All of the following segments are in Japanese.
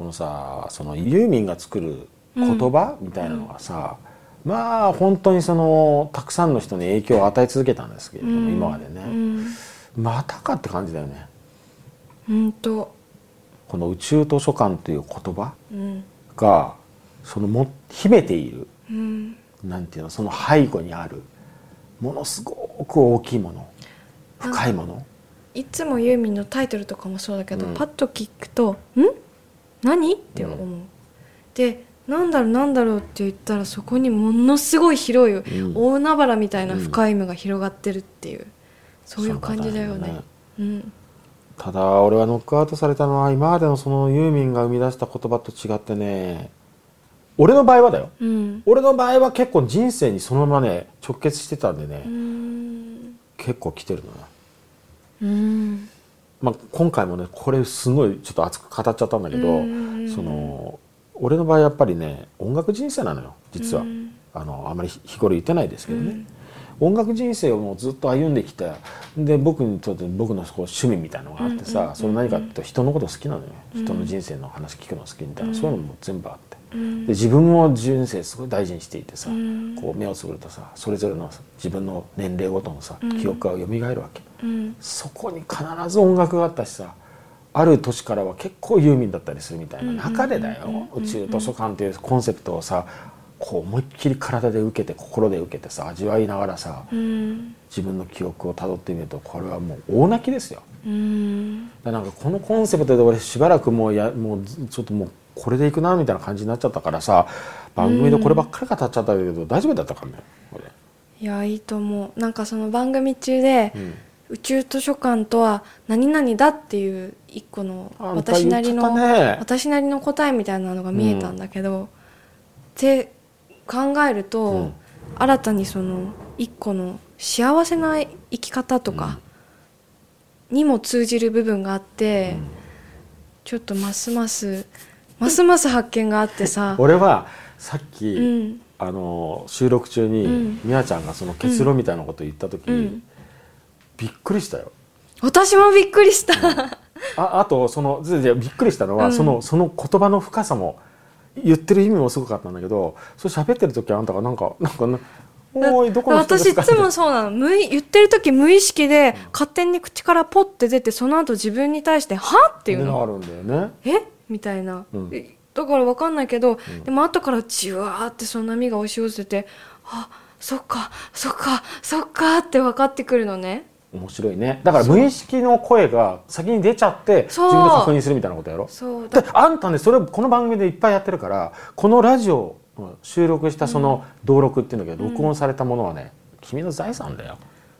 このさそのユーミンが作る言葉みたいなのがさ、まあ本当にそのたくさんの人に影響を与え続けたんですけれども、今までね、またかって感じだよね。うんと。この宇宙図書館という言葉が、そのも秘めている、なんていうのその背後にあるものすごく大きいもの深いもの。いつもユーミンのタイトルとかもそうだけど、パッと聞くと「ん？何?」って思う。でなんだろうなんだろうって言ったらそこにものすごい広い、大海原みたいな深い夢が広がってるっていう、そういう感じだよね。うん。ただ俺はノックアウトされたのは今までのそのユーミンが生み出した言葉と違ってね俺の場合はだよ、うん、俺の場合は結構人生にそのままね直結してたんでね。結構来てるのね、うんまあ、今回もねこれすごいちょっと熱く語っちゃったんだけどその俺の場合やっぱりね音楽人生なのよ実は。あのあまり日頃言ってないですけどね。音楽人生をもうずっと歩んできてで僕にとって僕の趣味みたいなのがあってさ、それ何かって人のこと好きなのよ、人の人生の話聞くの好きみたいな、そういうのも全部あって。で自分も人生すごい大事にしていてさ、こう目をつぶるとさそれぞれの自分の年齢ごとのさ、記憶が蘇るわけ、そこに必ず音楽があったしさある年からは結構ユーミンだったりするみたいな中でだよ、宇宙図書館というコンセプトをさこう思いっきり体で受けて心で受けてさ味わいながらさ、うん、自分の記憶をたどってみるとこれはもう大泣きですよ。うん、だなんかこのコンセプトで俺しばらくもうやもうちょっともうこれでいくなみたいな感じになっちゃったからさ番組でこればっかり語っちゃったけど、うん、大丈夫だったかねこれ。いやいいと思う。なんかその番組中で、宇宙図書館とは何々だっていう一個の私なりの、ね、私なりの答えみたいなのが見えたんだけど、で考えると、うん、新たにその一個の幸せな生き方とかにも通じる部分があって、うん、ちょっとますますますます発見があってさ。俺はさっき、うん、あの収録中に美和、ちゃんがその結論みたいなこと言った時に、びっくりしたよ。私もびっくりした。ああとそのびっくりしたのは、そのその言葉の深さも言ってる意味もすごかったんだけどそれ喋ってる時あんたがなんかなんか私いつもそうなの。無言ってる時無意識で勝手に口からポッて出てその後自分に対して「は?」っていうの。あるんだよね。え？みたいな、うん、だから分かんないけど、うん、でも後からじわーってその波が押し寄せてあそっかそっかそっかって分かってくるのね。面白いね。だから無意識の声が先に出ちゃって自分で確認するみたいなことやろ？そう。であんたねそれこの番組でいっぱいやってるからこのラジオ収録したその登録っていうんだけど、うん、録音されたものはね君の財産だよ。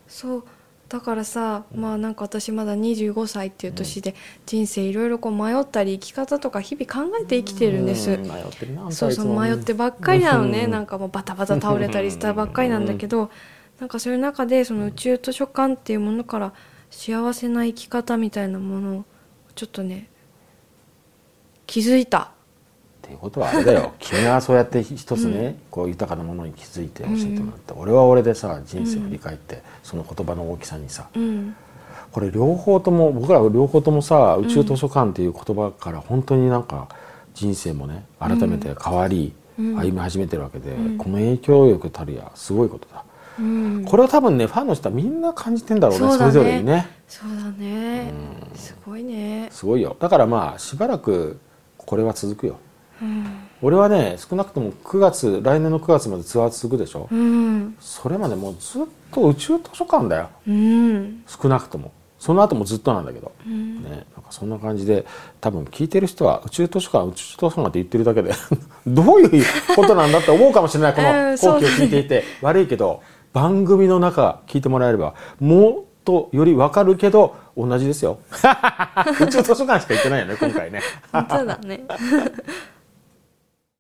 そう。だからさ、まあなんか私まだ25歳っていう年で人生いろいろこう迷ったり生き方とか日々考えて生きてるんです、迷ってるなそうそう迷ってばっかりなのね、なんかもうバタバタ倒れたりしたばっかりなんだけど、なん。かそういう中でその宇宙図書館っていうものから幸せな生き方みたいなものをちょっとね気づいた。っていうことはあれだよ。君はそうやって一つね、うん、こう豊かなものに気づいて教えてもらって、うん、俺は俺でさ人生を振り返って、その言葉の大きさにさ、うん、これ両方とも僕ら両方ともさ宇宙図書館っていう言葉から本当になんか人生もね改めて変わり、歩み始めてるわけで、この影響力たるやすごいことだ。これは多分ねファンの人はみんな感じてんだろうね。それぞれにね。そうだね、うん、すごいね。すごいよ。だからまあしばらくこれは続くよ、うん、俺はね少なくとも9月来年の9月までツアー続くでしょ、うん、それまでもうずっと宇宙図書館だよ、うん、少なくとも。その後もずっとなんだけど、うん、ね、なんかそんな感じで多分聞いてる人は宇宙図書館宇宙図書館って言ってるだけで どういうことなんだって思うかもしれないこの後期を聞いていて、悪いけど番組の中聞いてもらえればもっとより分かるけど同じですよ。宇宙図書館しか行ってないよね今回ね。だね